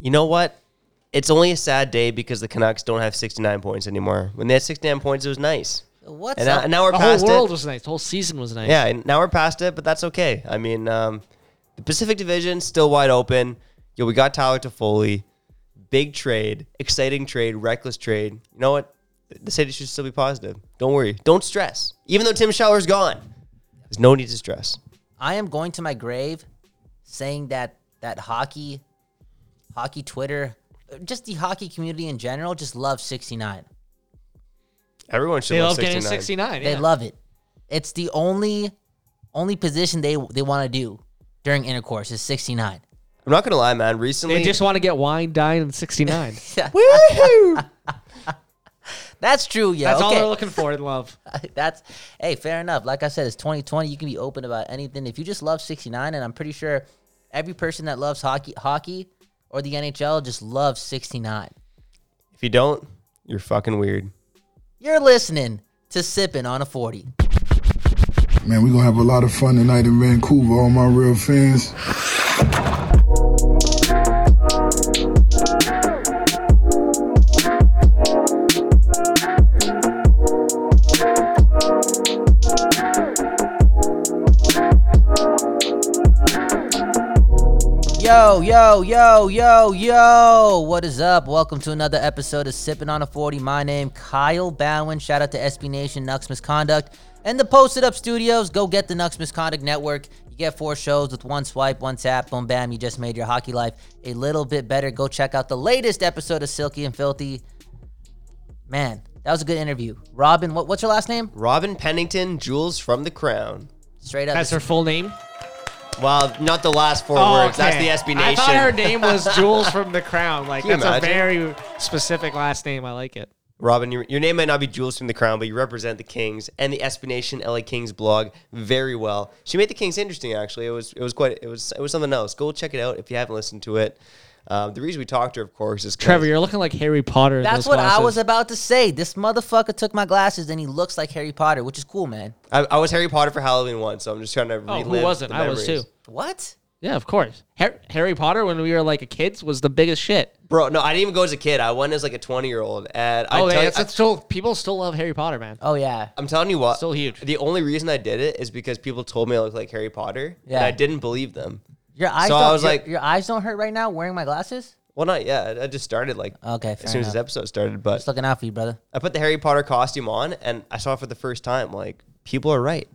You know what? It's only a sad day because the Canucks don't have 69 points anymore. When they had 69 points, it was nice. What's And now, up? and now we're The whole past world it. was nice. The whole season was nice. Yeah, and now we're past it, but that's okay. I mean, um, the Pacific Division still wide open. Yo, we got Tyler Toffoli. Big trade, exciting trade, reckless trade. You know what? The city should still be positive. Don't worry. Don't stress. Even though Tim Schaller's gone, there's no need to stress. I am going to my grave saying that that hockey, hockey Twitter, just the hockey community in general, just loves 69. Everyone should They love love getting 69. 69. They yeah. love it. It's the only only position they they want to do during intercourse is 69. I'm not gonna lie, man. Recently, They just want to get wine, dine, and 69. Woohoo! That's true, yeah. That's all they're looking for in love. That's hey, fair enough. Like I said, it's 2020. You can be open about anything. If you just love 69, and I'm pretty sure every person that loves hockey, hockey or the NHL just loves 69. if you don't, you're fucking weird. You're listening to Sipping on a 40. Man, we're gonna have a lot of fun tonight in Vancouver, all my real fans. Yo, yo, yo, yo, yo. What is up? Welcome to another episode of Sipping on a 40. My name, Kyle Bowen. Shout out to SB Nation, Nucks Misconduct, and the Posted Up Studios. Go get the Nucks Misconduct Network. You get four shows with one swipe, one tap, boom, bam. You just made your hockey life a little bit better. Go check out the latest episode of Silky and Filthy. Man, that was a good interview. Robin, what, what's your last name? Robin Pennington, Jewels from the Crown. Straight up. That's her full name. Well, not the last four oh, words. That's the SB Nation. Oh, I thought her name was Jewels from the Crown. Like Can you that's a very specific last name. I like it. Robin, your, your name might not be Jewels from the Crown, but you represent the Kings and the SB Nation LA Kings blog very well. She made the Kings interesting. Actually, it was it was quite it was it was something else. Go check it out if you haven't listened to it. Um, the reason we talked to her, of course, is Trevor, you're looking like Harry Potter. in That's those what I was about to say. This motherfucker took my glasses and he looks like Harry Potter, which is cool, man. I, I was Harry Potter for Halloween once, so I'm just trying to relive. Oh, relive who wasn't? the I was too. What? Yeah, of course. Har- Harry Potter when we were like a kids was the biggest shit. Bro, no, I didn't even go as a kid. I went as like a 20 year old, and I Oh, tell yeah, you, it's, it's still people still love Harry Potter, man. Oh yeah. I'm telling you what, Still huge. The only reason I did it is because people told me I looked like Harry Potter, Yeah. and I didn't believe them. Your eyes. So don't, I was your- like- your eyes don't hurt right now wearing my glasses. Well, not yet. I just started like Okay, as soon as enough. this episode started, but Just looking out for you, brother. I put the Harry Potter costume on, and I saw it for the first time. Like people are right.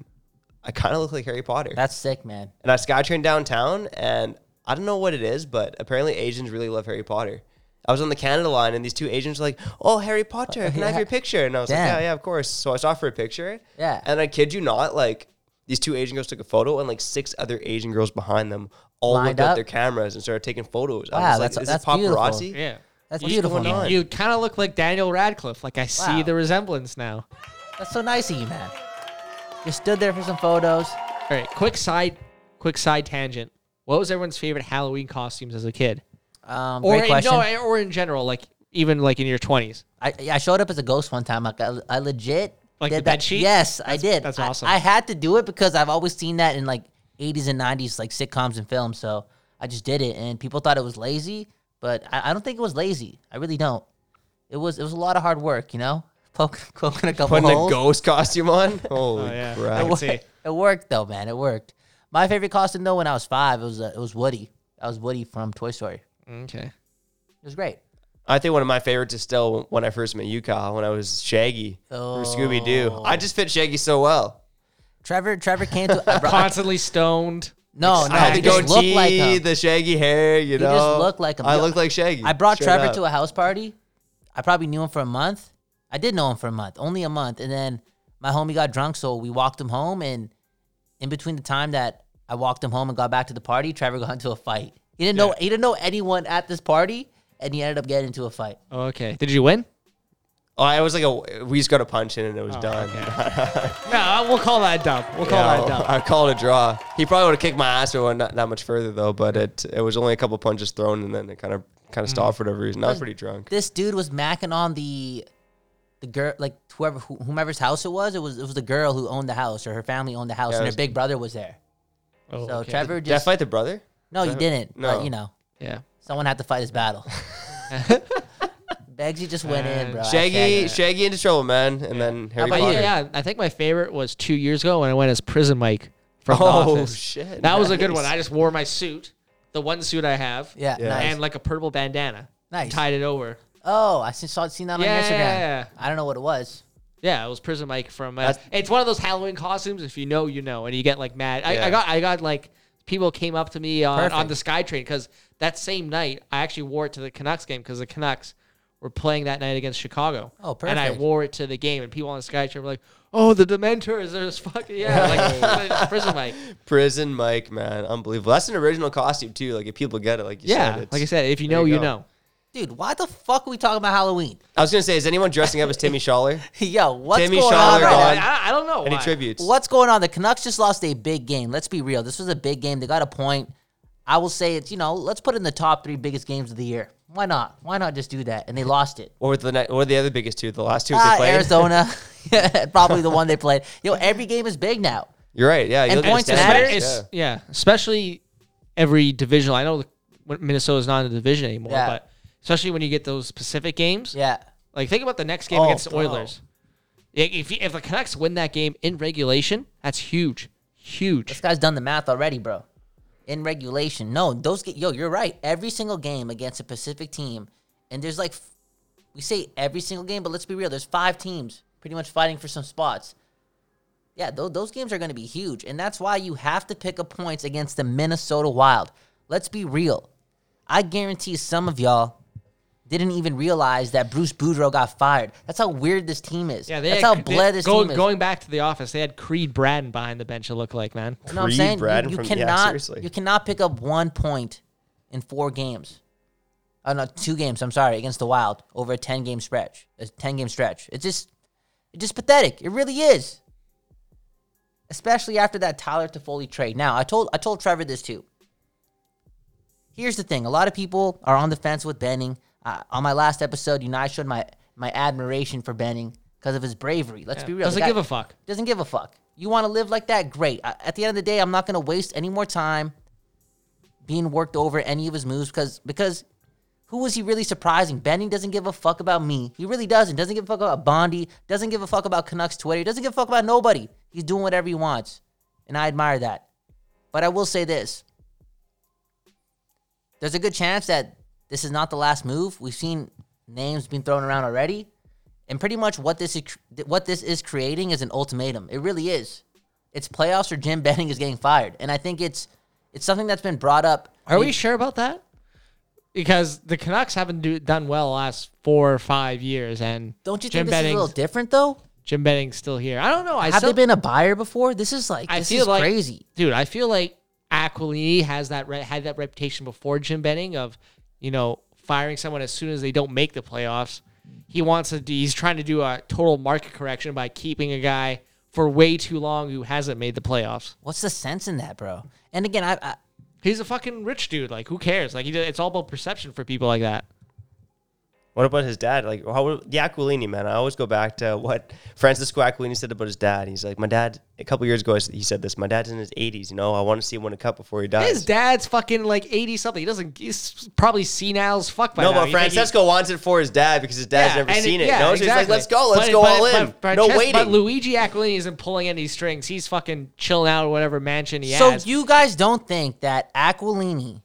I kind of look like Harry Potter. That's sick, man. and I SkyTrain downtown, and I don't know what it is, but apparently Asians really love Harry Potter. I was on the Canada line, and these two Asians were like, "Oh, Harry Potter, can I have your picture?" And I was like, "Yeah, yeah, of course." So I saw for a picture. Yeah. And I kid you not, like these two Asian girls took a photo, and like six other Asian girls behind them all Lined looked out up? their cameras and started taking photos. I Wow, was like, that's- "Is that's this beautiful. paparazzi?" Yeah. That's You- beautiful, going on? You kind of look like Daniel Radcliffe. Like I see Wow. the resemblance now. That's so nice of you, man. You stood there for some photos. All right, quick side, quick side tangent. What was everyone's favorite Halloween costumes as a kid, Um, or great in, question. no, or in general, like even like in your twenties? I, I showed up as a ghost one time. Like I, I legit Like did the that. bed sheet? Yes, I did. that's awesome. I, had to do it because I've always seen that in like 80s and 90s like sitcoms and films. So I just did it, and people thought it was lazy, but I, I don't think it was lazy. I really don't. It was it was a lot of hard work, you know, poking, poking a couple Putting holes. a ghost costume on. Holy Oh, yeah. crap! I can. It worked though, man. It worked. My favorite costume though, when I was five, it was uh, it was Woody. That was Woody from Toy Story. Okay. It was great. I think one of my favorites is still when I first met you, when I was Shaggy from Scooby Doo. Oh. I just fit Shaggy so well. Trevor Trevor came to I brought- Constantly stoned. no no I had he the just looked like him. the shaggy hair, you He know. just looked like him. I look like Shaggy. I brought straight Trevor up. to a house party. I probably knew him for a month. I did know him for a month, only a month, and then my homie got drunk, so we walked him home. And in between the time that I walked him home and got back to the party, Trevor got into a fight. He didn't know he didn't know anyone at this party, and he ended up getting into a fight. Okay. Did you win? Oh, I was like a. We just got a punch in and it was Oh, done. No, uh, we'll call that dumb. We'll call Yeah, that dumb. I called a draw. He probably would have kicked my ass if it went not that much further though. But it it was only a couple punches thrown and then it kind of kind of mm-hmm. stopped for whatever reason. I was pretty drunk. This dude was macking on the the girl, like whoever who- whomever's house it was. It was it was the girl who owned the house, or her family owned the house, Yeah, and it her was- big brother was there. Oh, So okay. Trevor Did I just fight the brother? no, you didn't. No. But you know, Yeah. Someone had to fight his battle. Begsy just went in, bro. Shaggy, Shaggy into trouble, man, and then Harry But Potter. yeah, yeah, I think my favorite was two years ago when I went as Prison Mike from The Oh Office. shit, That was a good nice. one. I just wore my suit, the one suit I have, Yeah, Yeah. nice. and like a purple bandana. Nice. Tied it over. oh, I see, saw seen that on Yeah, Instagram. yeah, yeah. I don't know what it was. Yeah, it was Prison Mike from. Uh, That's- it's one of those Halloween costumes. If you know, you know, and you get like mad. I, Yeah. I got, I got like people came up to me on, on Perfect. the SkyTrain because that same night I actually wore it to the Canucks game because the Canucks were playing that night against Chicago. Oh, And I wore it to the game, and people on the SkyTrain were like, "Oh, the Dementors! There's fucking yeah, like Prison Mike." Prison Mike, man, unbelievable. That's an original costume too. Like if people get it, like you Yeah, said, like I said, if you know, you go. know. Dude, why the fuck are we talking about Halloween? I was gonna say, is anyone dressing up as Timmy Schaller? Yo, what's Timmy going Schaller on right gone. now? I, I don't know. Any why. tributes? What's going on? The Canucks just lost a big game. Let's be real. This was a big game. They got a point. I will say it's, you know, let's put in the top three biggest games of the year. Why not? Why not just do that? And they lost it. Or the ne- or the other biggest two, the last two Ah, they played. Arizona, probably the one they played. Yo, every game is big now. You're right. Yeah, you look at the points standings, matter. It's- yeah. especially every divisional. I know the, when Minnesota's not in the division anymore, Yeah. but especially when you get those Pacific games. Yeah. Like think about the next game Oh, against the. Oh, Oilers. I- If if the Canucks win that game in regulation, that's huge, huge. This guy's done the math already, bro. In regulation, no, those get yo. You're right. Every single game against a Pacific team, and there's like, we say every single game, but let's be real. There's five teams pretty much fighting for some spots. Yeah, those those games are going to be huge, and that's why you have to pick up points against the Minnesota Wild. Let's be real. I guarantee some of y'all didn't even realize that Bruce Boudreau got fired. That's how weird this team is. Yeah, they that's had, how they- bled this go- team is. Going back to the office, they had Creed Bratton behind the bench. It looked like man. You know what I'm Creed saying? You- Bratton you, from- yeah, cannot seriously. you cannot pick up one point in four games. Oh no, two games. I'm sorry, against the Wild over a ten game stretch. A ten game stretch. It's just it's just pathetic. It really is. Especially after that Tyler Toffoli trade. Now I told I told Trevor this too. Here's the thing: a lot of people are on the fence with Benning. Uh, on my last episode, you know, I showed my my admiration for Benning because of his bravery. Let's be real. Doesn't give a fuck. doesn't give a fuck. You want to live like that? Great. I- At the end of the day, I'm not going to waste any more time being worked over any of his moves because because who was he really surprising? Benning doesn't give a fuck about me. He really doesn't. Doesn't give a fuck about Bondi. Doesn't give a fuck about Canucks Twitter. He doesn't give a fuck about nobody. He's doing whatever he wants, and I admire that. But I will say this: there's a good chance that this is not the last move. We've seen names being thrown around already, and pretty much what this is, what this is creating is an ultimatum. It really is. It's playoffs or Jim Benning is getting fired, and I think it's it's something that's been brought up. Are we sure about that? Because the Canucks haven't do, done well the last four or five years, and Don't you Jim think this is a Benning's, little different though? Jim Benning's still here. I don't know. I Have still, they been a buyer before? This is like I this feel is like crazy. dude. I feel like Aquilini has that re- had that reputation before Jim Benning of you know firing someone as soon as they don't make the playoffs. He wants to. He's trying to do a total market correction by keeping a guy for way too long who hasn't made the playoffs. What's the sense in that, bro? And again, I, I He's a fucking rich dude. Like who cares? Like he, it's all about perception for people like that. What about his dad? Like, how the Aquilini man? I always go back to what Francesco Aquilini said about his dad. He's like, my dad. A couple years ago, he said this. My dad's in his 80s. You know, I want to see him win a cup before he dies. His dad's fucking like eighty something. He doesn't. He's probably senile as fuck by no, now. No, but You he- Francesco wants it for his dad because his dad's Yeah, never seen it- it. yeah, no, so he's like, exactly. let's go, let's But- go but- all but in. Francesco- no waiting. But Luigi Aquilini isn't pulling any strings. He's fucking chilling out at whatever mansion he so has. So you guys don't think that Aquilini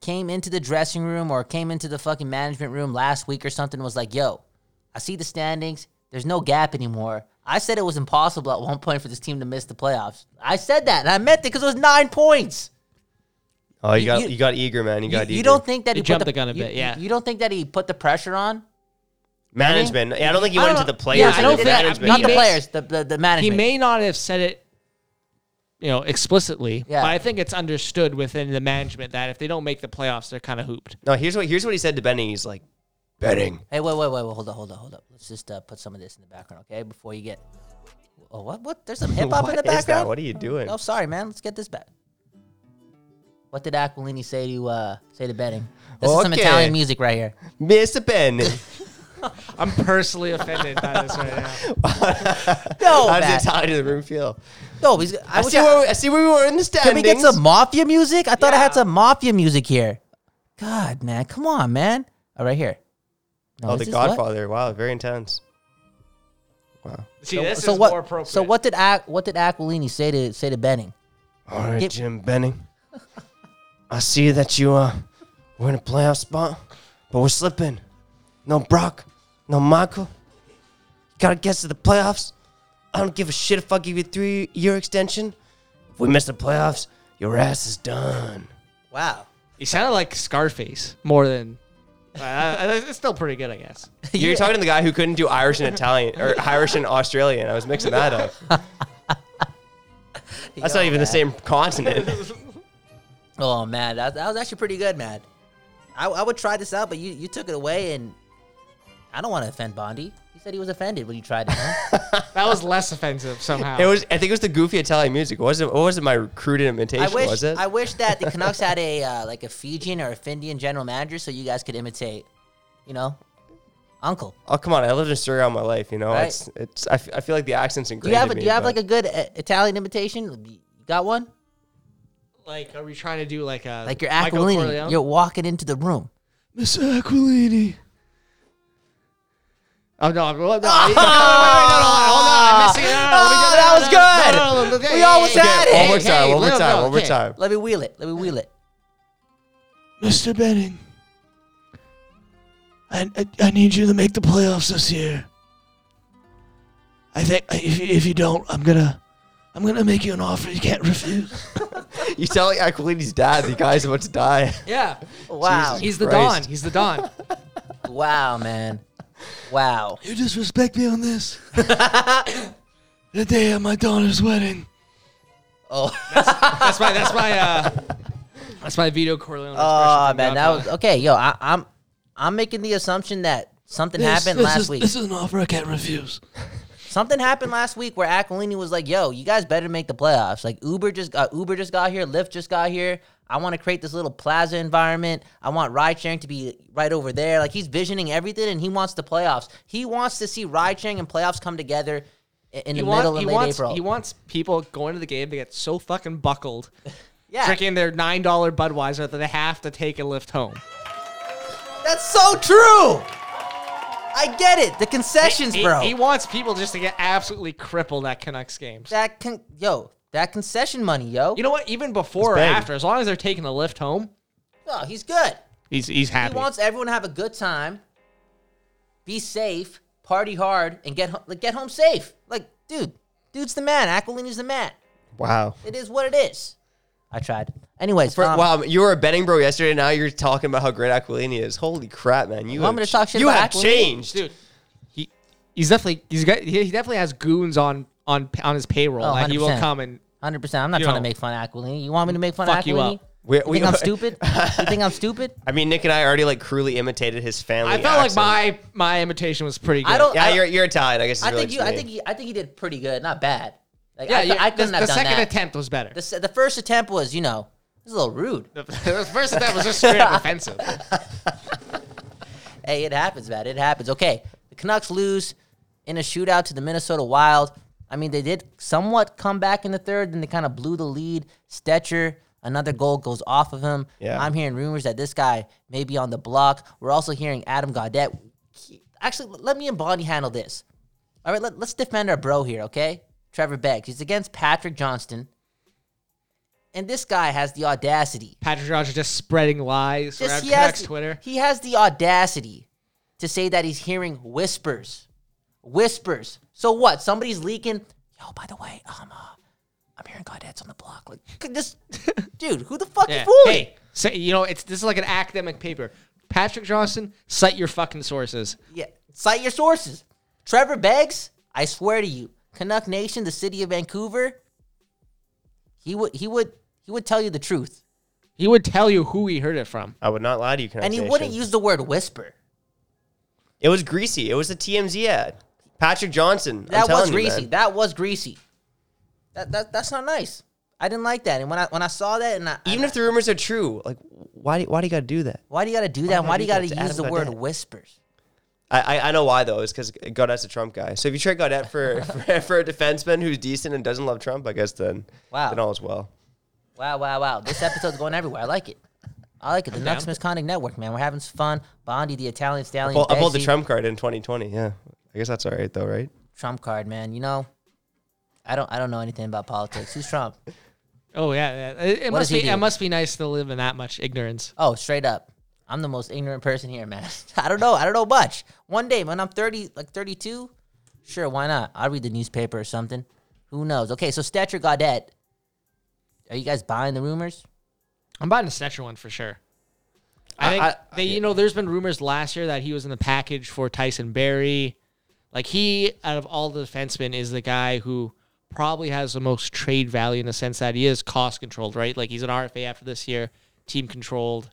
came into the dressing room or came into the fucking management room last week or something was like, "Yo, I see the standings. There's no gap anymore." I said it was impossible at one point for this team to miss the playoffs. I said that, and I meant it because it was nine points. oh, you you- got you- you, got eager, man. You You, got you eager. don't think that He he, jumped the, the gun a you- bit, yeah. You, you don't think that he put the pressure on management? Yeah, I don't think he went don't into the players. Yeah, I don't the think- management. not the players, the the, the he may not have said it, you know, explicitly. Yeah. But I think it's understood within the management that if they don't make the playoffs, they're kind of hooped. No, here's what here's what he said to Benny. He's like, betting. Hey, wait, wait, wait, wait, hold up, hold up, hold up. Let's just uh, put some of this in the background, okay? Before you get. Oh, what? What? There's some hip hop in the What is that? background. What are you doing? Oh, sorry, man. Let's get this back. What did Aquilini say to uh say to betting? This is some Italian music right here. Mr. Benny. I'm personally offended by this right now. No, How does man. the Italian in the room feel? no. He's, I, I see where we, I see where we were in the can we standings. get some mafia music? I thought I had Yeah. some mafia music here. God, man, come on, man. Oh, right here. No, oh, this The is what? Godfather. Wow, very intense. Wow. See, So, this so is what? more appropriate. So what did Ac- what did Aquilini say to say to Benning? All right, Get- Jim Benning. I see that you uh we're in a playoff spot, but we're slipping. No Brock, no Michael. gotta get to the playoffs. I don't give a shit if I give you a three year extension. If we miss the playoffs, your ass is done. Wow. He sounded like Scarface more than. Uh, uh, it's still pretty good, I guess. You're talking to the guy who couldn't do Irish and Italian or Irish and Australian. I was mixing that up. That's not even the same continent. Oh man, that, that was actually pretty good, man. I, I would try this out, but you, you took it away, and I don't want to offend Bondi. He said he was offended when you tried it. Huh? That was less offensive somehow. It was. I think it was the goofy Italian music. What was it? What was it? My crude imitation. I wish was it? I wish that the Canucks had a uh, like a Fijian or a Findian general manager, so you guys could imitate, you know, Uncle. Oh come on! I lived in Surrey all my life. You know, Right. it's it's. I, f- I feel like the accent's Do ingrained. you have a, in do you have but- like a good uh, Italian imitation? You got one? like, are we trying to do like a Like your Michael Aquilini. Corleone? You're walking into the room. Mr. Aquilini? Oh no! No! no, no, no, no, no, no, hold on, I'm missing it. No, no, no, let me Oh, do that was good. No, no, no, no, okay, We hey, almost hey, had hey, it. One more hey, time. One more let time. know, One more okay. time. Let me wheel it. Let me wheel it. Mr. Benning, I, I, I need you to make the playoffs this year. I think if, you- if you don't, I'm gonna I'm gonna make you an offer you can't refuse. You sound like Aquilini's dad. The guy's about to die. Yeah, Wow. Jesus. he's the Christ. Don. He's the Don. Wow, man. Wow. You disrespect me on this. the day of my daughter's wedding. Oh, That's my. That's my. uh That's my Vito Corleone. oh man, that was okay. Yo, I, I'm I'm making the assumption that something This, happened this last is, week. This is an offer I can't refuse. Something happened last week where Aquilini was like, "Yo, you guys better make the playoffs." Like Uber just got Uber just got here, Lyft just got here. I want to create this little plaza environment. I want ride sharing to be right over there. Like he's visioning everything, and he wants the playoffs. He wants to see ride sharing and playoffs come together in He, the want- middle of late wants. April. He wants people going to the game to get so fucking buckled, yeah, drinking their nine dollar Budweiser that they have to take a lift home. that's so true. I get it. The concessions, He- bro. He, wants people just to get absolutely crippled at Canucks games. that con- yo, that concession money, yo. You know what? Even before or after, as long as they're taking the lift home, oh, he's good. he's he's happy. He wants everyone to have a good time, be safe, party hard, and get ho- like, get home safe. Like, dude, dude's the man. Aquilini's the man. Wow. It is what it is. I tried. Anyways, For, um, wow, you were a betting bro yesterday. Now you're talking about how great Aquilini is. Holy crap, man! You Want me have to talk shit You about have Aquilini? changed, dude. He he's definitely he's got he he definitely has goons on on on his payroll. Oh, that he will come and 100%. I'm not trying know, to make fun of Aquilini. You want me to make fun fuck of you up. We- You we- think I'm stupid? you think I'm stupid? I mean, Nick and I already like cruelly imitated his family. I felt accent. like my my imitation was pretty good. I don't. Yeah, I, you're you're Italian. I guess. I really think you. I think. He, I think he did pretty good. Not bad. Like, yeah, I, I the, couldn't the have done second that. attempt was better. The, se- the first attempt was, you know, it was a little rude. The, the first attempt was just straight up offensive. Hey, it happens, man. It happens. Okay, the Canucks lose in a shootout to the Minnesota Wild. I mean, they did somewhat come back in the third, then they kind of blew the lead. Stecher, another goal goes off of him. Yeah. I'm hearing rumors that this guy may be on the block. We're also hearing Adam Gaudette. He- Actually, let me and Bonnie handle this. All right, let, let's defend our bro here, okay? Trevor Beggs. He's against Patrick Johnston. And this guy has the audacity Patrick Rogers just spreading lies just around has Twitter. he has the audacity to say that he's hearing whispers, whispers. So what? Somebody's leaking. Yo, by the way, um, uh, I'm hearing Gaudette's on the block. Like, this dude, who the fuck Yeah. you fooling? Hey, say you know it's this is like an academic paper. Patrick Johnston, cite your fucking sources. Yeah, cite your sources. Trevor Beggs, I swear to you, Canuck Nation, the city of Vancouver. He would, he would, he would tell you the truth, He would tell you who he heard it from. I would not lie to you, and he Canucks wouldn't use the word whisper. It was greasy. It was a TMZ ad. Patrick Johnston. I'm That telling was you, greasy. man. That was greasy. That, that that's not nice. I didn't like that. And when I when I saw that, and I, Even if the rumors are true, like why? Do, why do you got to do that? why do you got to do Why that? Why do you got that to to use the word Gaudette? whispers? I, I, I know why though. Is because Gaudette's a Trump guy. So if you trade Gaudette for, for for a defenseman who's decent and doesn't love Trump, I guess then Wow. then all is well. Wow, wow, wow! This episode's going everywhere. I like it. I like it. The I'm Nucks down. Misconduct Network, man. We're having some fun. Bondi, the Italian stallion. Well, I pulled the Begsy. Trump card in 2020. Yeah, I guess that's all right though, right? Trump card, man. You know, I don't I don't know anything about politics. Who's Trump? Oh yeah, yeah. It, it What must he be. do? It must be nice to live in that much ignorance. Oh, straight up. I'm the most ignorant person here, man. I don't know. I don't know much. One day when I'm 30, like 32, sure, why not? I'll read the newspaper or something. Who knows? Okay, so Stecher Gaudette. Are you guys buying the rumors? I'm buying the Stecher one for sure. I I- think I- they, you know, there's been rumors last year that he was in the package for Tyson Barrie. Like he, out of all the defensemen, is the guy who probably has the most trade value in the sense that he is cost controlled, right? Like he's an RFA after this year, team controlled.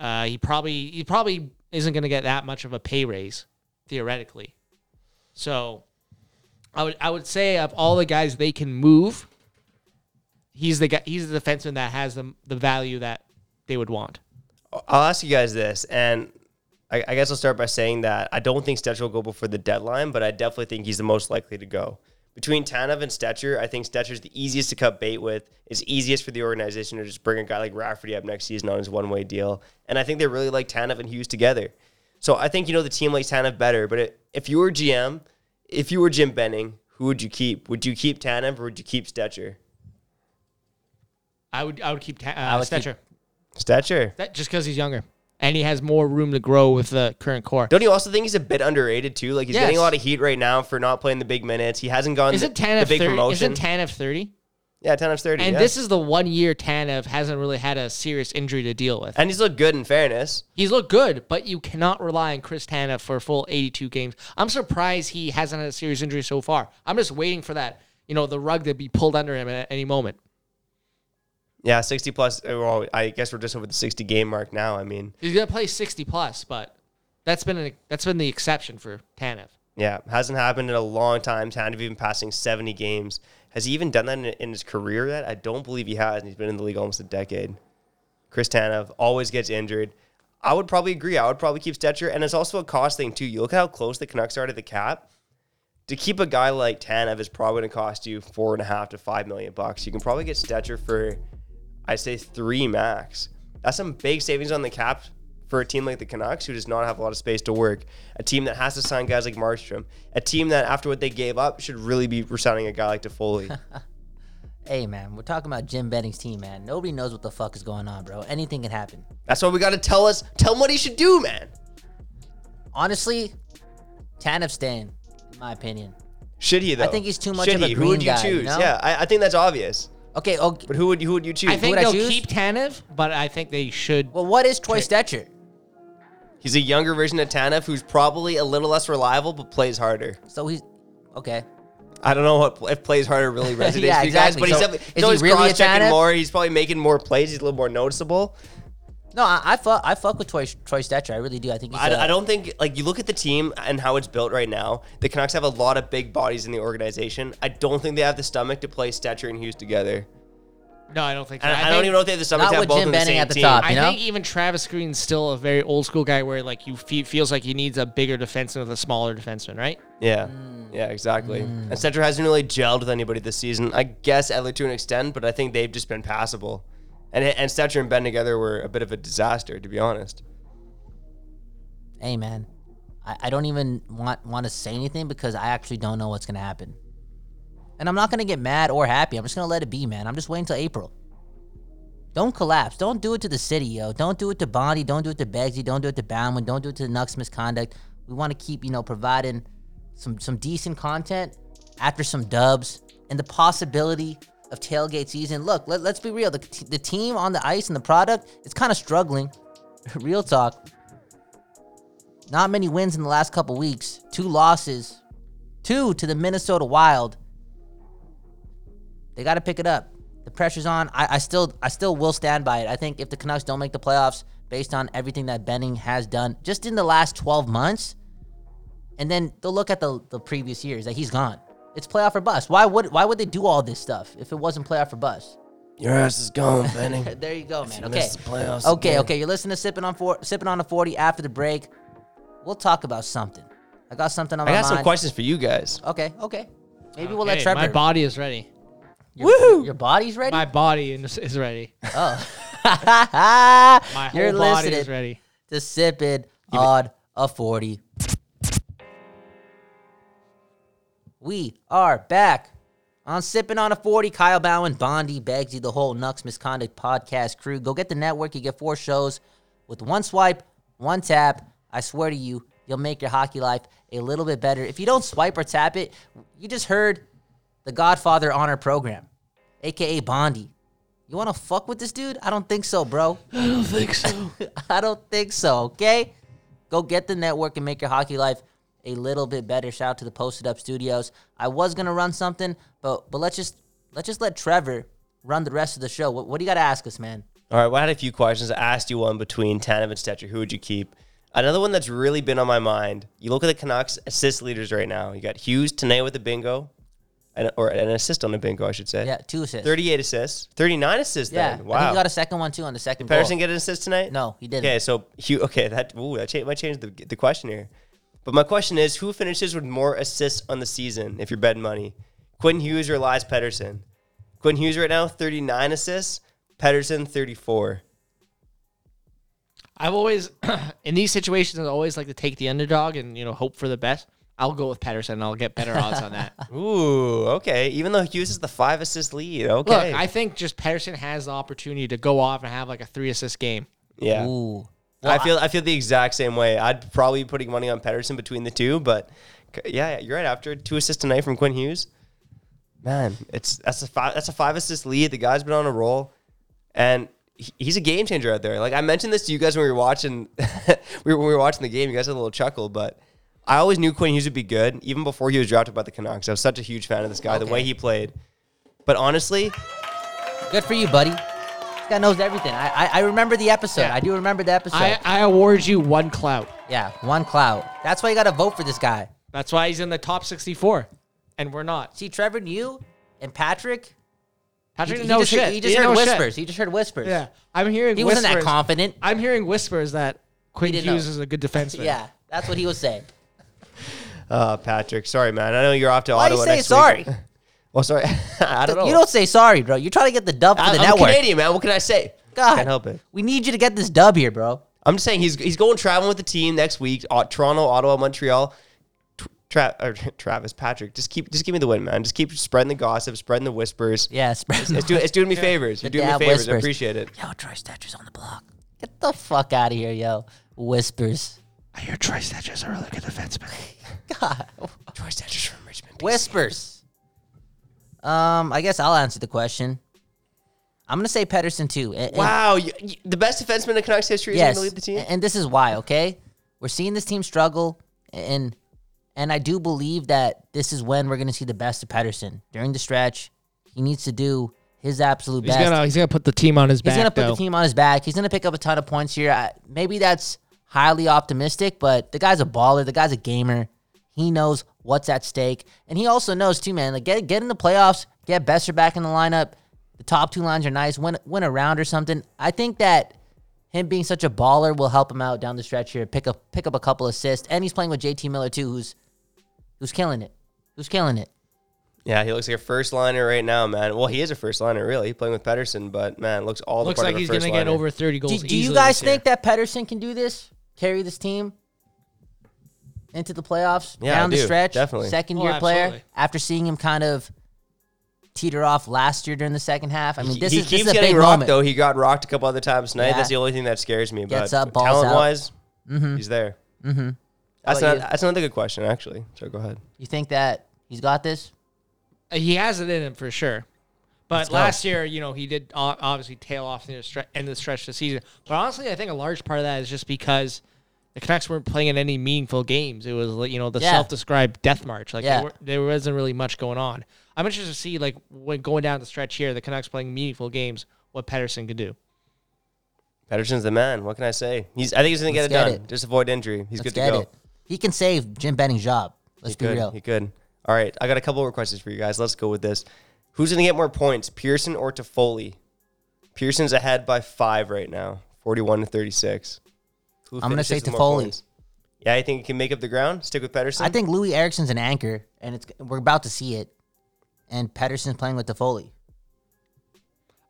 Uh, he probably he probably isn't going to get that much of a pay raise, theoretically. So, I would I would say of all the guys they can move, he's the guy. He's the defenseman that has the the value that they would want. I'll ask you guys this, and I, I guess I'll start by saying that I don't think Stecher will go before the deadline, but I definitely think he's the most likely to go. Between Tanev and Stecher, I think Stecher's the easiest to cut bait with. It's easiest for the organization to just bring a guy like Rafferty up next season on his one way deal. And I think they really like Tanev and Hughes together. So I think, you know, the team likes Tanev better. But it, if you were GM, if you were Jim Benning, who would you keep? Would you keep Tanev or would you keep Stecher? I would I would keep ta- uh, I would keep- Stecher Stecher. that just because he's younger and he has more room to grow with the current core. Don't you also think he's a bit underrated too? Like he's Yes. getting a lot of heat right now for not playing the big minutes. He hasn't gone Isn't the, Tanev the big thirty? promotion. Isn't Tanev thirty? yeah, Tanev's thirty. And yeah. this is the one year Tanev hasn't really had a serious injury to deal with. and he's looked good in fairness. He's looked good, but you cannot rely on Chris Tanev for a full 82 games. I'm surprised he hasn't had a serious injury so far. I'm just waiting for that, you know, the rug to be pulled under him at any moment. Yeah, sixty plus. uh, Well, I guess we're just over the sixty game mark now. I mean, He's gonna play 60 plus, but that's been an, that's been the exception for Tanev. yeah, hasn't happened in a long time. Tanev even passing seventy games. Has he even done that in, in his career yet? I don't believe he has. And he's been in the league almost a decade. Chris Tanev always gets injured. I would probably agree. I would probably keep Stecher, and it's also a cost thing too. You look at how close the Canucks are to the cap. To keep a guy like Tanev is probably going to cost you four and a half to five million bucks. You can probably get Stecher for, I'd say three max. That's some big savings on the cap for a team like the Canucks, who does not have a lot of space to work. A team that has to sign guys like Markstrom. A team that, after what they gave up, should really be signing a guy like Toffoli. Hey, man, we're talking about Jim Benning's team, man. Nobody knows what the fuck is going on, bro. Anything can happen. That's why we got to tell us, tell him what he should do, man. Honestly, Tanev staying, in my opinion. Should he though? I think he's too much Should of a he? green Who would you guy, you choose? know? Yeah, I, I think that's obvious. Okay, okay. But who would who would you choose? I think would I they'll choose? keep Tanev, but I think they should. Well, what is Troy Stecher? He's a younger version of Tanev who's probably a little less reliable but plays harder. So he's okay. I don't know what if plays harder really resonates Yeah, with you guys, exactly. but he's, So definitely- is he's he always really a cross-checking Tanev? more. He's probably making more plays. He's a little more noticeable. No, I, I fuck I fuck with Troy Troy Stecher. I really do. I think he's I, a- I don't think like you look at the team and how it's built right now. The Canucks have a lot of big bodies in the organization. I don't think they have the stomach to play Stecher and Hughes together. No, I don't think. So. And I, think, don't even know if they have the stomach Not to have with both Jim in the Benning same at the team. top. I you know? think even Travis Green's still a very old school guy, where like you fe- feels like he needs a bigger defenseman with a smaller defenseman, right? Yeah. Mm. Yeah, exactly. And Stecher hasn't really gelled with anybody this season. I guess Edler to an extent, but I think they've just been passable. And and Stecher and Benn together were a bit of a disaster, to be honest. hey man, I, I don't even want want to say anything because I actually don't know what's gonna happen. And I'm not gonna get mad or happy. I'm just gonna let it be, man. I'm just waiting till April. Don't collapse. Don't do it to the city, yo. Don't do it to Bondi. Don't do it to Begsy. Don't do it to Bowman. Don't do it to the Nucks misconduct. We want to keep, you know, providing some some decent content after some dubs and the possibility of tailgate season. Look, let, let's be real. The, the team on the ice and the product is kind of struggling. real talk. Not many wins in the last couple weeks. Two losses. Two to the Minnesota Wild. They got to pick it up. The pressure's on. I, I still I still will stand by it. I think if the Canucks don't make the playoffs based on everything that Benning has done just in the last 12 months, and then they'll look at the, the previous years that he's gone. It's playoff or bust. Why would why would they do all this stuff if it wasn't playoff or bust? Your ass is gone, Benning. there you go, man. you Okay. the playoffs Okay, again. okay. You're listening to sipping on four, sipping on a 40 after the break. We'll talk about something. I got something on I my got mind. some questions for you guys. Okay, okay. Maybe we'll let Trevor. My body is ready. Your, Your body's ready. My body is, is ready. oh. My whole You're body listening is ready. to Sippin' on a 40. We are back on Sipping on a 40. Kyle Bowen, Bondi, Begsy, the whole Nucks Misconduct podcast crew. Go get the network. You get four shows with one swipe, one tap. I swear to you, you'll make your hockey life a little bit better. If you don't swipe or tap it, you just heard the Godfather Honor Program, aka Bondi. You want to fuck with this dude? I don't think so, bro. I don't think so. I don't think so. Okay, go get the network and make your hockey life a little bit better. Shout out to the Posted Up Studios. I was gonna run something, but but let's just let's just let Trevor run the rest of the show. What, what do you got to ask us, man? All right, well, I had a few questions. I asked you one between Tanev and Stecher. Who would you keep? Another one that's really been on my mind. You look at the Canucks assist leaders right now. You got Hughes tonight with a bingo, and, or an assist on a bingo, I should say. Yeah, two assists. 38 assists, 39 assists. Yeah, then. I think wow. he got a second one too on the second Pettersson goal. get an assist tonight? No, he didn't. Okay, so Hugh. Okay, that ooh, that might change the the question here. But my question is, who finishes with more assists on the season? If you're betting money, Quinn Hughes or Elias Pettersson? Quinn Hughes right now 39 assists, Pettersson 34. I've always, in these situations, I always like to take the underdog and you know hope for the best. I'll go with Pettersson. and I'll get better odds on that. Ooh, okay. Even though Hughes is the five assist lead, okay. Look, I think just Pettersson has the opportunity to go off and have like a three assist game. yeah. Ooh. I feel I feel the exact same way. I'd probably be putting money on Pettersson between the two, but yeah, you're right. After two assists tonight from Quinn Hughes, man, it's that's a five that's a five assist lead. The guy's been on a roll, and he- he's a game changer out there. Like I mentioned this to you guys when we were watching, we were, when we were watching the game. You guys had a little chuckle, but I always knew Quinn Hughes would be good even before he was drafted by the Canucks. I was such a huge fan of this guy, the way he played. But honestly, Good for you, buddy. This guy knows everything. I I, I remember the episode. Yeah. I do remember the episode. I, I award you one clout. yeah, one clout. That's why you got to vote for this guy. That's why he's in the top 64, and we're not. See, Trevor, you and Patrick. Patrick he, didn't know just, shit. Heard, he just didn't heard know shit. whispers. He just heard whispers. Yeah, I'm hearing. He wasn't that whispers- confident. I'm hearing whispers that Quinn Hughes know. is a good defenseman. Yeah, that's what he was saying. uh, Patrick, sorry man, I know you're off to Why you Ottawa saying next sorry? week. well, sorry, I don't know. You don't say sorry, bro. You're trying to get the dub for I, the I'm network. Canadian, man. What can I say? God, Can't help it. We need you to get this dub here, bro. I'm just saying he's he's going traveling with the team next week. Uh, Toronto, Ottawa, Montreal. Tra- or, Travis, Patrick, just keep just give me the win, man. Just keep spreading the gossip, spreading the whispers. Yeah, spread It's, doing it's doing me favors. You're doing me dab favors. I whispers. appreciate it. Yo, Troy Stecher's on the block. Get the fuck out of here, yo. Whispers. I hear Troy Stecher's a really good defenseman. God. Troy Stecher's from Richmond. Whispers. Um, I guess I'll answer the question. I'm gonna say Pettersson too. And- and- Wow, you, you- the best defenseman in Canucks history is yes, going to lead the team. and this is why. Okay, we're seeing this team struggle, and and I do believe that this is when we're gonna see the best of Pettersson during the stretch. He needs to do his absolute He's best. gonna he's gonna put the team on his He's back. gonna put though. the team on his back. He's gonna pick up a ton of points here. I, maybe that's highly optimistic, but the guy's a baller. The guy's a gamer. He knows what's at stake, and he also knows too, man. Like get get in the playoffs, get Boeser back in the lineup. The top two lines are nice. Win win a round or something. I think that him being such a baller will help him out down the stretch here. Pick up pick up a couple assists, and he's playing with JT Miller too, who's who's killing it. Who's killing it? yeah, he looks like a first liner right now, man. Well, he is a first liner, really, He's playing with Pettersson, but man, looks all the Looks part like of a he's first gonna get over 30 goals. Do, do you guys this year. think that Pettersson can do this? Carry this team into the playoffs Yeah, down I the do, stretch? definitely. Second Oh, year player after seeing him kind of teeter off last year during the second half. I mean, this he is this keeps is a getting big rocked moment. though. He got rocked a couple other times tonight. Yeah. That's the only thing that scares me. Gets but up, balls talent out. wise, Mm-hmm. he's there. Mm-hmm. That's not, you? that's another good question, actually. So go ahead. You think that he's got this? Uh, he has it in him for sure. But Let's go. last year, you know, he did obviously tail off in the stre- end of the stretch of the season. But honestly, I think a large part of that is just because the Canucks weren't playing in any meaningful games. It was like you know the Yeah. self-described death march. Like Yeah. they were, there wasn't really much going on. I'm interested to see like when going down the stretch here, the Canucks playing meaningful games, what Pettersson could do. Pettersson's the man. What can I say? He's. I think he's gonna get Let's it get done. it. Just avoid injury. He's Let's good to get go. it. He can save Jim Benning's job. Let's he be could. real. He could. All right. I got a couple more questions for you guys. Let's go with this. Who's gonna get more points, Pearson or Toffoli? Pearson's ahead by five right now, forty-one to thirty-six. Who I'm gonna say finishes with more Toffoli. Yeah, I think he can make up the ground. Stick with Pettersson. I think Loui Eriksson's an anchor, and it's we're about to see it. And Pettersson's playing with the Foley.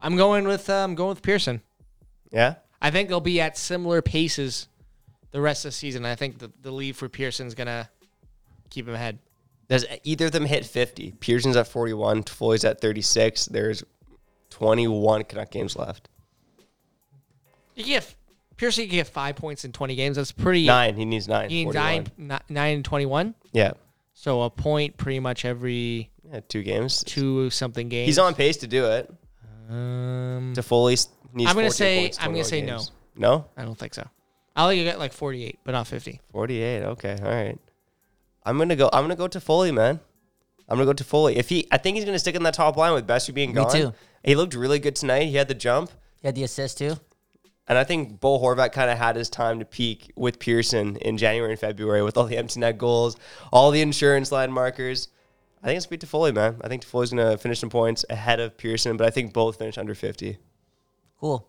I'm going with uh, I'm going with Pearson. Yeah. I think they'll be at similar paces the rest of the season. I think the, the lead for Pearson's gonna keep him ahead. Does either of them hit 50? Pearson's at 41, Toffoli's at 36. There's 21 Canuck games left. You get Pearson can get five points in twenty games. That's pretty. Nine. He needs nine. He needs 41. nine, nine and twenty-one. Yeah. So a point pretty much every Yeah, two games. two something games. He's on pace to do it. Um, Toffoli s- needs I'm gonna say- points, I'm gonna say no. games. No? I don't think so. I'll let you get like forty-eight, but not fifty. 48. Okay. All right. I'm going to go I'm going to go to Foley, man. I'm going to go to Foley. If he I think he's going to stick in that top line with Bessie being Me gone. too. He looked really good tonight. He had the jump. He had the assist too. And I think Bo Horvat kind of had his time to peak with Pearson in January and February with all the empty net goals, all the insurance line markers. I think it's beat Foley, man. I think Foley's going to finish some points ahead of Pearson, but I think both finish under 50. Cool.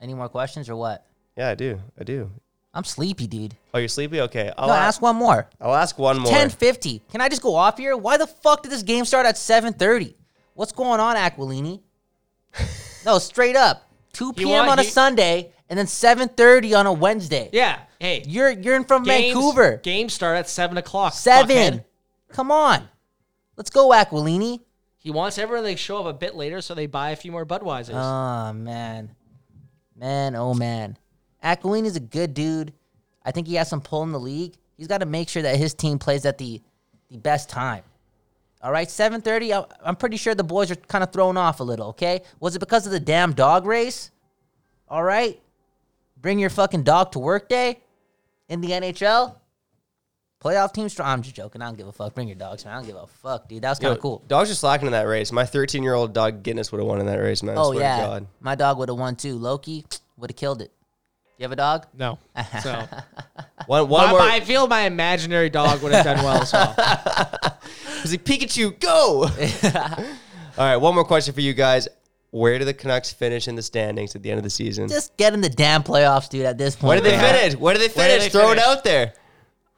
Any more questions or what? Yeah, I do. I do. I'm sleepy, dude. Oh, you're sleepy? Okay. I'll, No, ask one more. I'll ask one more. 10:50. Can I just go off here? Why the fuck did this game start at 7:30? What's going on, Aquilini? no, straight up. 2 p.m. want- on a you- Sunday and then 7:30 on a Wednesday. Yeah. Hey. You're you're in from games, Vancouver. Games start at seven o'clock. Seven. fuckhead. Come on. Let's go, Aquilini. He wants everyone to show up a bit later so they buy a few more Budweisers. Oh man, man, oh man. Aquilini's a good dude. I think he has some pull in the league. He's got to make sure that his team plays at the the best time. All right, seven thirty. I'm pretty sure the boys are kind of thrown off a little. Okay, was it because of the damn dog race? All right, bring your fucking dog to work day in the NHL. Playoff team strong. I'm just joking. I don't give a fuck. Bring your dogs, man. I don't give a fuck, dude. That was kind of cool. Dogs are slacking in that race. My 13 year old dog Guinness would have won in that race, man. I Oh swear yeah, To God. my dog would have won too. Loki would have killed it. You have a dog? no. So One, one my, more. my- I feel my imaginary dog would have done well as well. He's like, Pikachu, go! All right, one more question for you guys. Where do the Canucks finish in the standings at the end of the season? Just get in the damn playoffs, dude. At this point, Where did they man. finish? Where did they Where did finish? they Throw it out there.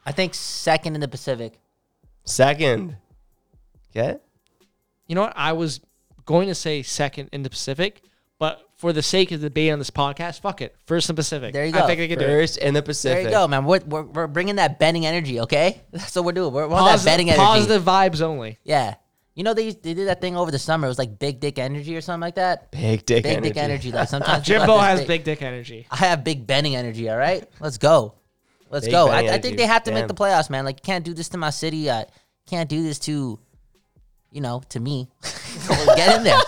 I think second in the Pacific. Second. Okay. You know what? I was going to say second in the Pacific, but for the sake of the debate on this podcast, fuck it. First in the Pacific. There you go. I go. think they can do it. First in the Pacific. There you go, man. We're, we're, we're bringing that betting energy, okay? That's what we're doing. We're, we're on that Positive, betting energy. positive vibes only. Yeah. You know they used- they did that thing over the summer. It was like big dick energy or something like that. Big dick Big energy. dick energy. Like sometimes people Jimbo have has this big dick energy. I have big betting energy. All right, let's go. Let's Big go. I, I think they have to make the playoffs, man. Like you can't do this to my city. I can't do this to, you know, to me. Get in there.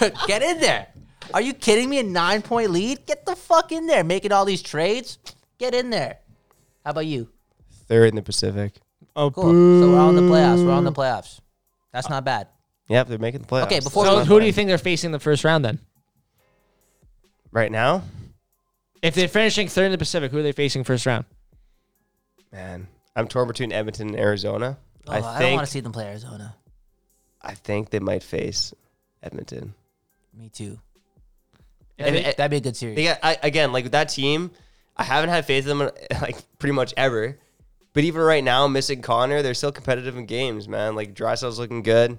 Get in there. Are you kidding me? A nine point lead? Get the fuck in there. Making all these trades. Get in there. How about you? Third in the Pacific. Oh, Cool. So we're on the playoffs. We're on the playoffs. That's not bad. Yep, they're making the playoffs. Okay, before So not who do you think they're facing in the first round then? Right now? If they're finishing third in the Pacific, who are they facing first round? Man, I'm torn between Edmonton and Arizona. Oh, I I, don't think want to see them play Arizona. I think they might face Edmonton. Me too. And That'd, be, it- that'd be a good series. They got, I, again, like with that team, I haven't had faith in them like pretty much ever. But even right now, missing Connor, they're still competitive in games, man. Like Draisaitl's looking good.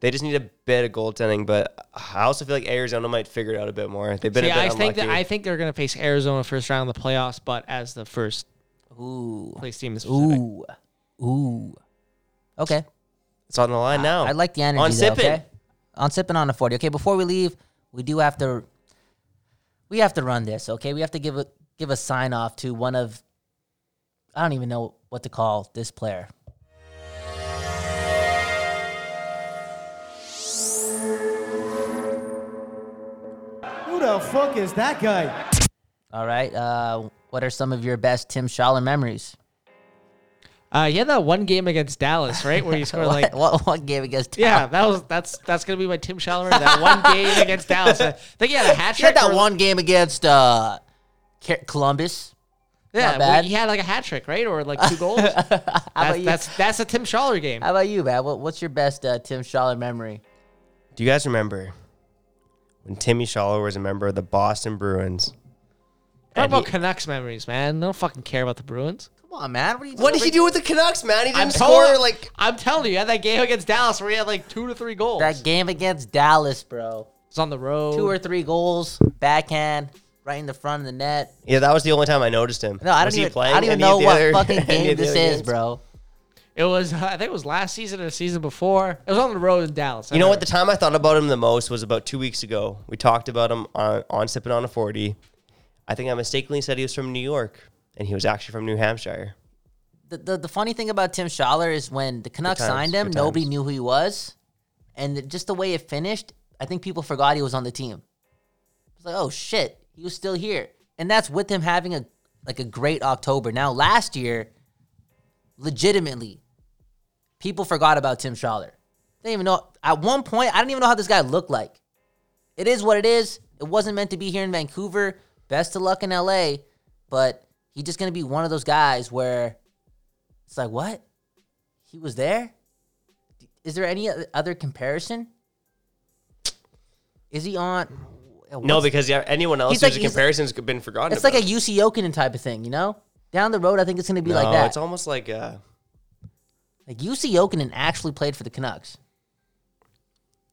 They just need a bit of goaltending, but I also feel like Arizona might figure it out a bit more. They've been See, a bit I unlucky. think that I think they're going to face Arizona first round in the playoffs, but as the first Ooh. place team in. Ooh. Ooh. Okay. it's on the line now. I like the energy. On though, sipping. okay? On sipping on the forty. Okay, before we leave, we do have to. We have to run this. Okay, we have to give a give a sign off to one of. I don't even know what to call this player. Who the fuck is that guy? All right. Uh, what are some of your best Tim Schaller memories? Uh, he had that one game against Dallas, right, where he scored what, like what, what game against? yeah, that was that's that's gonna be my Tim Schaller. That one game against Dallas. I think he had a hat He had trick. that or- one game against uh, Columbus. Yeah, not well, bad. he had like a hat trick, right, or like two goals. How that's, about you? that's that's a Tim Schaller game. How about you, man? What, what's your best uh, Tim Schaller memory? Do you guys remember when Timmy Schaller was a member of the Boston Bruins? What about he- Canucks memories, man. They don't fucking care about the Bruins. Come on, man. What, are you What did he do with the Canucks, man? He I'm didn't score telling- like I'm telling you, he had that game against Dallas where he had like two to three goals. That game against Dallas, bro. It's on the road. Two or three goals, backhand, right in the front of the net. Yeah, that was the only time I noticed him. No, I don't he even. playing I don't even know of the what other- fucking any game this is, games? bro. It was, I think it was last season or the season before. It was on the road in Dallas. I You know what? The time I thought about him the most was about two weeks ago. We talked about him on, on Sipping on a 40. I think I mistakenly said he was from New York, and he was actually from New Hampshire. The, the the funny thing about Tim Schaller is when the Canucks times, signed him, nobody knew who he was, and the- just the way it finished, I think people forgot he was on the team. It's like, oh shit, he was still here, and that's with him having a like a great October. Now, last year, legitimately, people forgot about Tim Schaller. They didn't even know. At one point, I didn't even know how this guy looked like. It is what it is. It wasn't meant to be here in Vancouver. Best of luck in LA, but he's just gonna be one of those guys where it's like, what? He was there? Is there any other comparison? Is he on? No, because yeah, anyone else He's who's like- a he's- comparison's been forgotten. it's like a about. Jussi Jokinen type of thing, you know? Down the road, I think it's gonna be no, like that. It's almost like uh, like Jussi Jokinen actually played for the Canucks.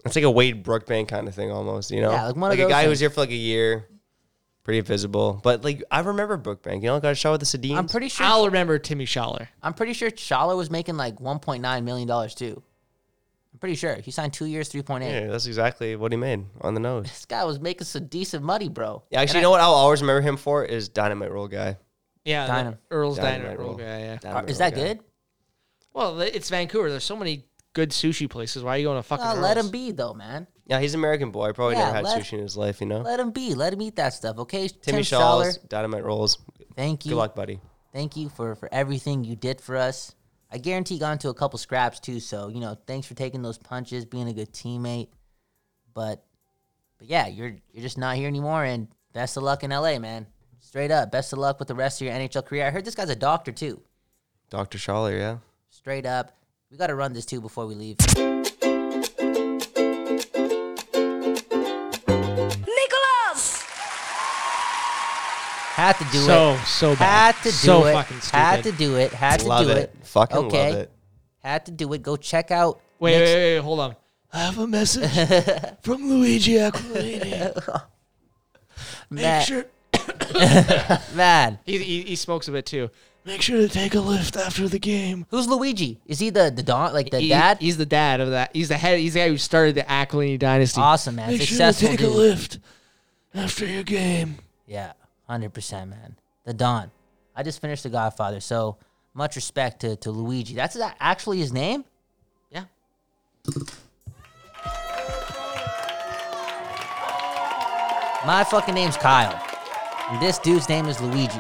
it's like a Wade Brookbank kind of thing almost. You know, Yeah, like one of a those guy who was things. here for like a year, pretty visible. But like I remember Brookbank. You know, got a shot with the Sedins. I'm pretty sure. I'll remember Timmy Schaller. I'm pretty sure Schaller was making like 1.9 million dollars too. I'm pretty sure he signed two years, 3.8. Yeah, that's exactly what he made on the nose. This guy was making some decent money, bro. Yeah, actually, And you know what I'll always remember him for is Dynamite Roll guy. Yeah, the Dynam- Earl's Dynamite Dynamite Roll Roll. guy. Yeah. I- Dynamite is Roll that guy. good? Well, it's Vancouver. There's so many good sushi places. Why are you going to fucking? Uh, let Earl's? him be though, man. Yeah, he's an American boy. Probably Yeah, never had let- sushi in his life. You know, Let him be. Let him eat that stuff, okay? Timmy Tim Shaw's Schaller, Dynamite Rolls. thank you. Good luck, buddy. Thank you for for everything you did for us. I guarantee got into a couple scraps too. So you know, thanks for taking those punches, being a good teammate. But but yeah, you're you're just not here anymore. And best of luck in LA, man. Straight up, best of luck with the rest of your NHL career. I heard this guy's a doctor too. Dr. Schaller, yeah. Straight up, we got to run this too before we leave. Had to do so it. so so bad. Had to do so it. fucking stupid. Had to do it. Had to love do it. it. Fucking okay. love it. Had to do it. Go check out. Wait, Nick's- wait, wait, wait, hold on. I have a message from Luigi Aquilini. Make Man, sure, man. He, he he smokes a bit too. make sure to take a lift after the game. Who's Luigi? Is he the the don like the He- dad? He's the dad of that. He's the head. He's the guy who started the Aquilini dynasty. awesome, man. Make sure to Successful take dude. a lift after your game. Yeah, hundred percent, man. The Don. I just finished The Godfather, so much respect to, to Luigi. That's actually his name. Yeah. My fucking name's Kyle, and this dude's name is Luigi.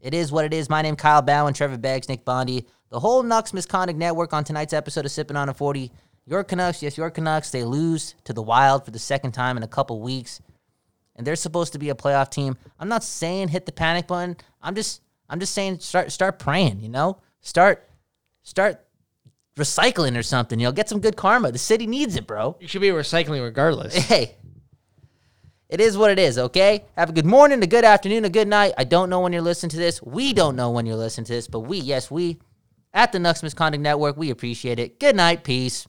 It is what it is. My name Kyle Bowen, Trevor Beggs, Nick Bondi, the whole Nucks Misconduct Network on tonight's episode of Sipping on a 40. Your Canucks, yes, your Canucks, they lose to the Wild for the second time in a couple weeks. And they're supposed to be a playoff team. I'm not saying hit the panic button. I'm just I'm just saying start start praying, you know? Start start recycling or something, you know, get some good karma. The city needs it, bro. You should be recycling regardless. Hey. It is what it is, okay? Have a good morning, a good afternoon, a good night. I don't know when you're listening to this. We don't know when you're listening to this, but we, yes, we at the Nucks Misconduct Network, we appreciate it. Good night. Peace.